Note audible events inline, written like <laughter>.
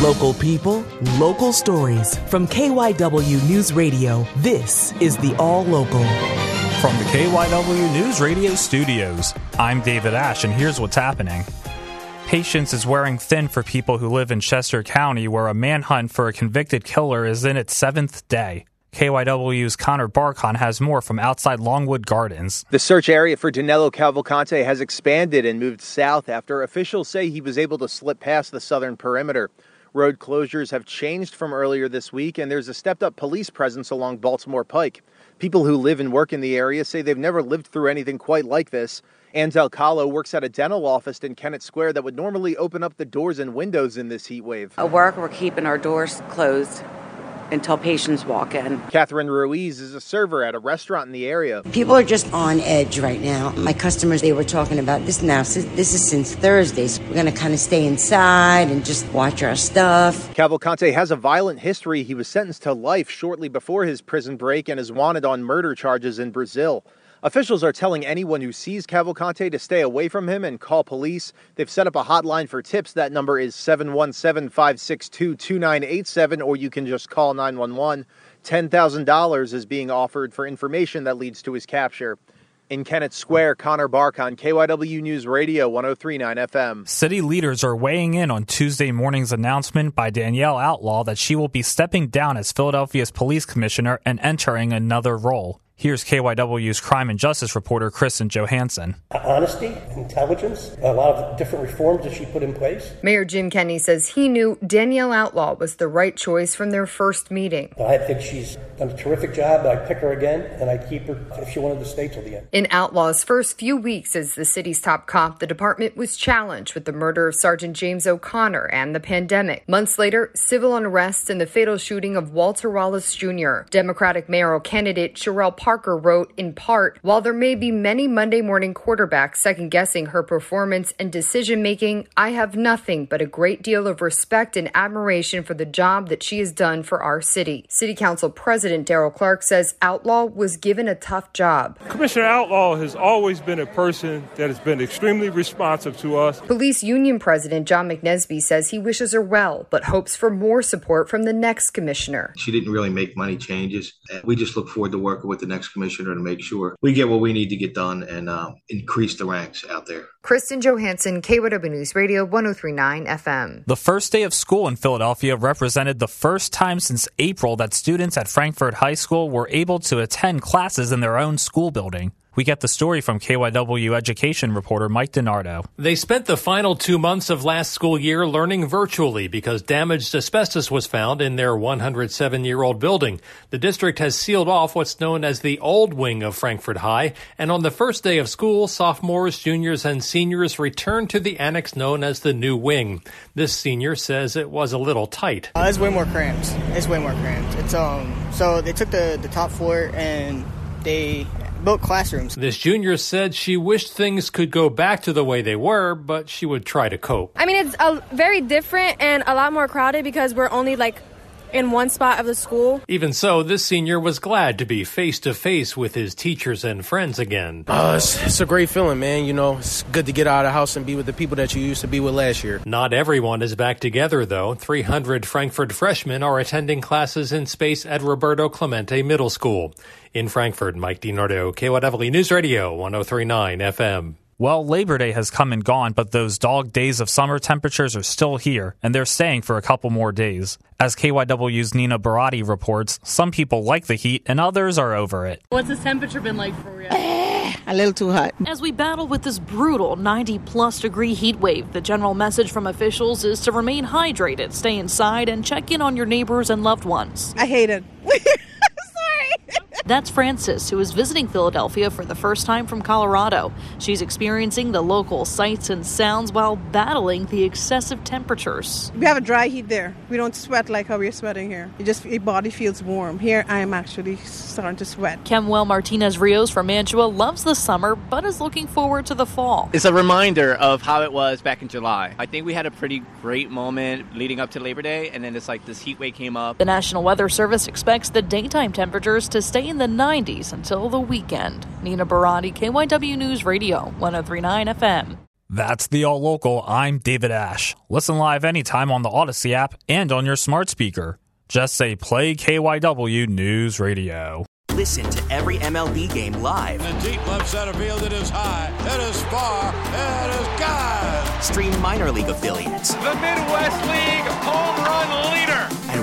Local people, local stories. From KYW News Radio, this is the All Local. From the KYW News Radio studios, I'm David Ash, and here's what's happening. Patience is wearing thin for people who live in Chester County, where a manhunt for a convicted killer is in its seventh day. KYW's Connor Barcon has more from outside Longwood Gardens. The search area for Danilo Cavalcante has expanded and moved south after officials say he was able to slip past the southern perimeter. Road closures have changed from earlier this week, and there's a stepped up police presence along Baltimore Pike. People who live and work in the area say they've never lived through anything quite like this. Anzel Kahlo works at a dental office in Kennett Square that would normally open up the doors and windows in this heat wave. At work, we're keeping our doors closed until patients walk in. Catherine Ruiz is a server at a restaurant in the area. People are just on edge right now. My customers, they were talking about this now. This is since Thursday. So we're going to kind of stay inside and just watch our stuff. Cavalcante has a violent history. He was sentenced to life shortly before his prison break and is wanted on murder charges in Brazil. Officials are telling anyone who sees Cavalcante to stay away from him and call police. They've set up a hotline for tips. That number is 717 562 2987, or you can just call 911. $10,000 is being offered for information that leads to his capture. In Kennett Square, Connor Barcon, KYW News Radio 1039 FM. City leaders are weighing in on Tuesday morning's announcement by Danielle Outlaw that she will be stepping down as Philadelphia's police commissioner and entering another role. Here's KYW's crime and justice reporter Kristen Johanson. Honesty, intelligence, a lot of different reforms that she put in place. Mayor Jim Kenney says he knew Danielle Outlaw was the right choice from their first meeting. I think she's done a terrific job. I pick her again, and I keep her if she wanted to stay till the end. In Outlaw's first few weeks as the city's top cop, the department was challenged with the murder of Sergeant James O'Connor and the pandemic. Months later, civil unrest and the fatal shooting of Walter Wallace Jr. Democratic mayoral candidate Cherelle Parker Parker wrote in part While there may be many Monday morning quarterbacks second guessing her performance and decision making, I have nothing but a great deal of respect and admiration for the job that she has done for our city. City Council President Darrell Clarke says Outlaw was given a tough job. Commissioner Outlaw has always been a person that has been extremely responsive to us. Police Union President John McNesby says he wishes her well, but hopes for more support from the next commissioner. She didn't really make money changes. We just look forward to working with the next next commissioner to make sure we get what we need to get done and uh, increase the ranks out there. Kristen Johanson, KYW News Radio 1039 FM. The first day of school in Philadelphia represented the first time since April that students at Frankford High School were able to attend classes in their own school building. We get the story from KYW education reporter Mike DeNardo. They spent the final two months of last school year learning virtually because damaged asbestos was found in their 107 year old building. The district has sealed off what's known as the old wing of Frankford High, and on the first day of school, sophomores, juniors, and seniors returned to the annex known as the new wing. This senior says it was a little tight. Uh, it's way more cramped. It's way more cramped. It's um so they took the the top floor and they built classrooms. This junior said she wished things could go back to the way they were, but she would try to cope. I mean, it's a, very different and a lot more crowded because we're only like in one spot of the school. Even so, this senior was glad to be face to face with his teachers and friends again. Uh, it's, it's, a great feeling, man. You know, it's good to get out of the house and be with the people that you used to be with last year. Not everyone is back together, though. 300 Frankford freshmen are attending classes in space at Roberto Clemente Middle School. In Frankford, Mike DeNardo, KYW News Radio, 1039 FM. Well, Labor Day has come and gone, but those dog days of summer temperatures are still here, and they're staying for a couple more days. As KYW's Nina Barati reports, some people like the heat and others are over it. What's the temperature been like for you? Eh, a little too hot. As we battle with this brutal 90 plus degree heat wave, the general message from officials is to remain hydrated, stay inside, and check in on your neighbors and loved ones. I hate it. <laughs> That's Frances, who is visiting Philadelphia for the first time from Colorado. She's experiencing the local sights and sounds while battling the excessive temperatures. We have a dry heat there. We don't sweat like how we're sweating here. It just your body feels warm. Here, I am actually starting to sweat. Kemuel Martinez Rios from Mantua loves the summer, but is looking forward to the fall. It's a reminder of how it was back in July. I think we had a pretty great moment leading up to Labor Day, and then it's like this heat wave came up. The National Weather Service expects the daytime temperatures to stay in the 90s until the weekend. Nina Barati, KYW News Radio, 1039 FM. That's the All Local. I'm David Ash. Listen live anytime on the Audacy app and on your smart speaker. Just say play KYW News Radio. Listen to every MLB game live. In the deep left center field, it is high, it is far, it is God. Stream minor league affiliates. The Midwest League home run leader. And